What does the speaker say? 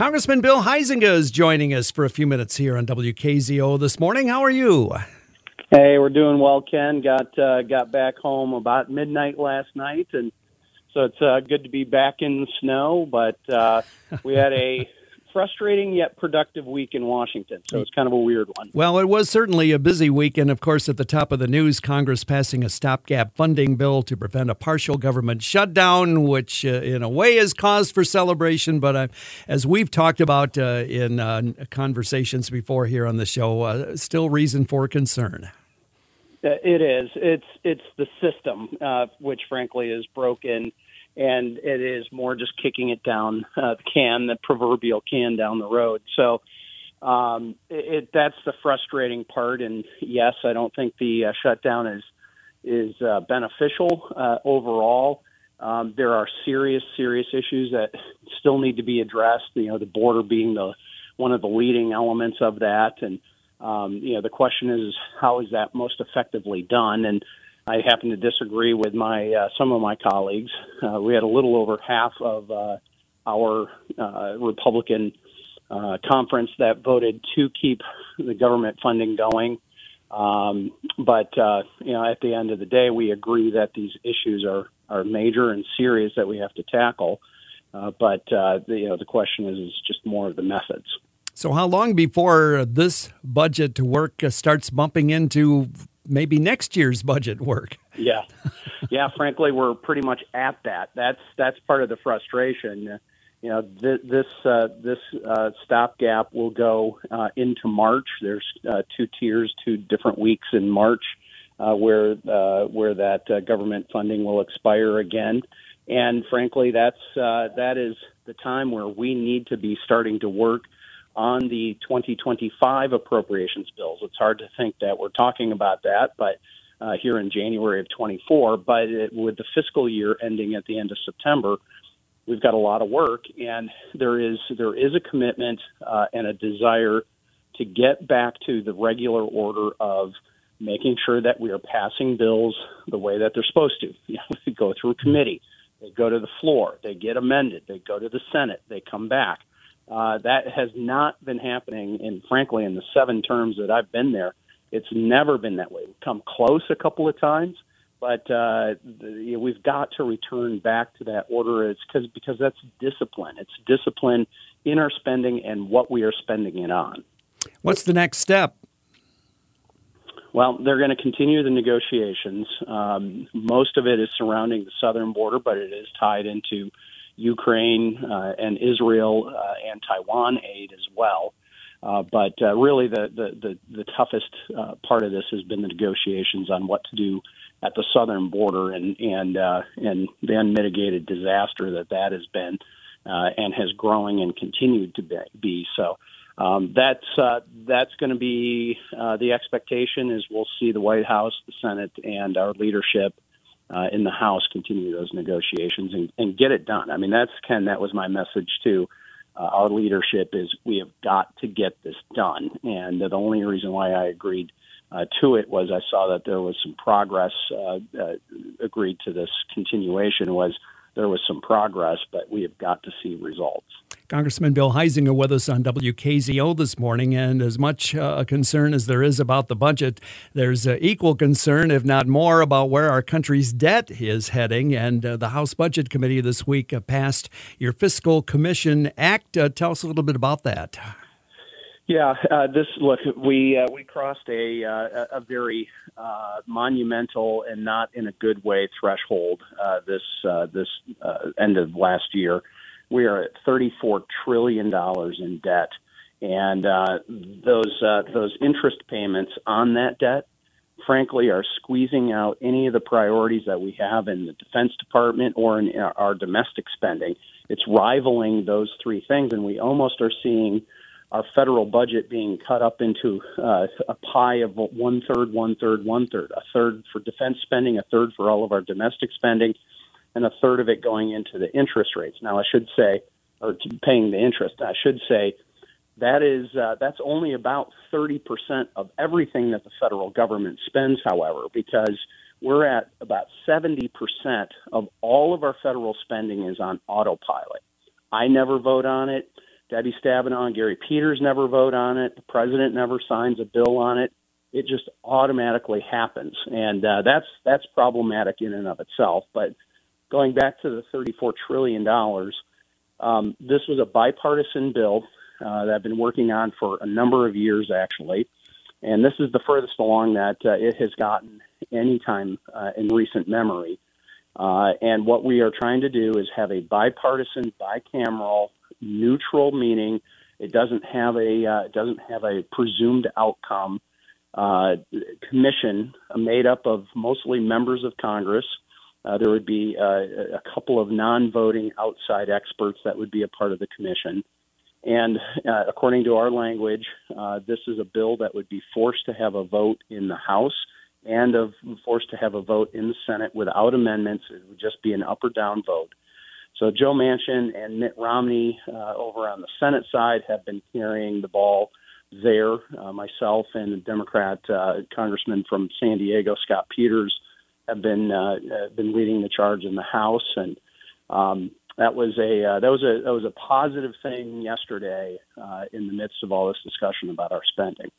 Congressman Bill Huizenga is joining us for a few minutes here on WKZO this morning. How are you? Hey, we're doing well, Ken. Got uh, got back home about midnight last night, and so it's uh, good to be back in the snow. But uh, we had a frustrating yet productive week in Washington. So it's kind of a weird one. Well, it was certainly a busy week. And of course, at the top of the news, Congress passing a stopgap funding bill to prevent a partial government shutdown, which uh, in a way is cause for celebration. But uh, as we've talked about uh, in uh, conversations before here on the show, uh, still reason for concern. Uh, it is. It's it's the system, which frankly is broken and it is more just kicking it down uh, the can, the proverbial can down the road. So um, it, it, that's the frustrating part. And yes, I don't think the uh, shutdown is is uh, beneficial uh, overall. Um, there are serious, serious issues that still need to be addressed. You know, the border being the one of the leading elements of that, and um, you know, the question is how is that most effectively done? And I happen to disagree with my uh, some of my colleagues. Uh, we had a little over half of uh, our uh, Republican uh, conference that voted to keep the government funding going. Um, but uh, you know, at the end of the day, we agree that these issues are are major and serious that we have to tackle. But the, you know, the question is, is just more of the methods. So, how long before this budget to work starts bumping into maybe next year's budget work. Yeah, yeah. frankly, we're pretty much at that. That's that's part of the frustration. You know, th- this uh, this uh, stopgap will go uh, into March. There's uh, two tiers, two different weeks in March uh, where uh, where that government funding will expire again. And frankly, that's that is the time where we need to be starting to work on the 2025 appropriations bills. It's hard to think that we're talking about that, but uh, here in January of 24. But it, with the fiscal year ending at the end of September, we've got a lot of work, and there is there is a commitment uh, and a desire to get back to the regular order of making sure that we are passing bills the way that they're supposed to. You know, go through committee, they go to the floor, they get amended, they go to the Senate, they come back. Uh, that has not been happening, and frankly, in the seven terms that I've been there, it's never been that way. We've come close a couple of times, but uh, the, we've got to return back to that order. It's because because that's discipline. It's discipline in our spending and what we are spending it on. What's the next step? Well, they're going to continue the negotiations. Um, most of it is surrounding the southern border, but it is tied into Ukraine uh, and Israel uh, and Taiwan aid as well. Uh, but really, the, the, the, the toughest part of this has been the negotiations on what to do at the southern border and and uh, and the unmitigated disaster that that has been uh, and has growing and continued to be. So um, that's uh, that's going to be the expectation. Is we'll see the White House, the Senate, and our leadership uh, in the House continue those negotiations and, and get it done. I mean, that's Ken. That was my message too. Uh, our leadership is we have got to get this done, and the only reason why I agreed uh, to it was I saw that there was some progress. Uh, uh, agreed to this continuation was there was some progress, but we have got to see results. Congressman Bill Huizenga with us on WKZO this morning, and as much uh, concern as there is about the budget, there's uh, equal concern, if not more, about where our country's debt is heading. And uh, the House Budget Committee this week uh, passed your Fiscal Commission Act. Uh, tell us a little bit about that. Yeah, uh, this look we we crossed a a very monumental and not in a good way threshold this this end of last year we are at 34 trillion dollars in debt, and uh, those uh, those interest payments on that debt, frankly, are squeezing out any of the priorities that we have in the Defense Department or in our domestic spending. It's rivaling those three things, and we almost are seeing our federal budget being cut up into uh, a pie of one third, one third, one third, a third for defense spending, a third for all of our domestic spending, and a third of it going into the interest rates. Now, I should say, or paying the interest. I should say that is uh, that's only about 30% of everything that the federal government spends. However, because we're at about 70% of all of our federal spending is on autopilot. I never vote on it. Debbie Stabenow Gary Peters never vote on it. The president never signs a bill on it. It just automatically happens, and uh, that's that's problematic in and of itself. But going back to the 34 trillion dollars, um, this was a bipartisan bill uh, that I've been working on for a number of years, actually, and this is the furthest along that uh, it has gotten any time uh, in recent memory. Uh, and what we are trying to do is have a bipartisan, bicameral, neutral meaning. It doesn't have a uh, doesn't have a presumed outcome. Uh, commission made up of mostly members of Congress. Uh, there would be uh, a couple of non-voting outside experts that would be a part of the commission. And uh, according to our language, uh, this is a bill that would be forced to have a vote in the House and of forced to have a vote in the Senate without amendments. It would just be an up or down vote. So Joe Manchin and Mitt Romney uh, over on the Senate side have been carrying the ball there. Uh, myself and the Democrat congressman from San Diego, Scott Peters, have been uh, been leading the charge in the House, and um, that was a uh, that was a that was a positive thing yesterday uh, in the midst of all this discussion about our spending.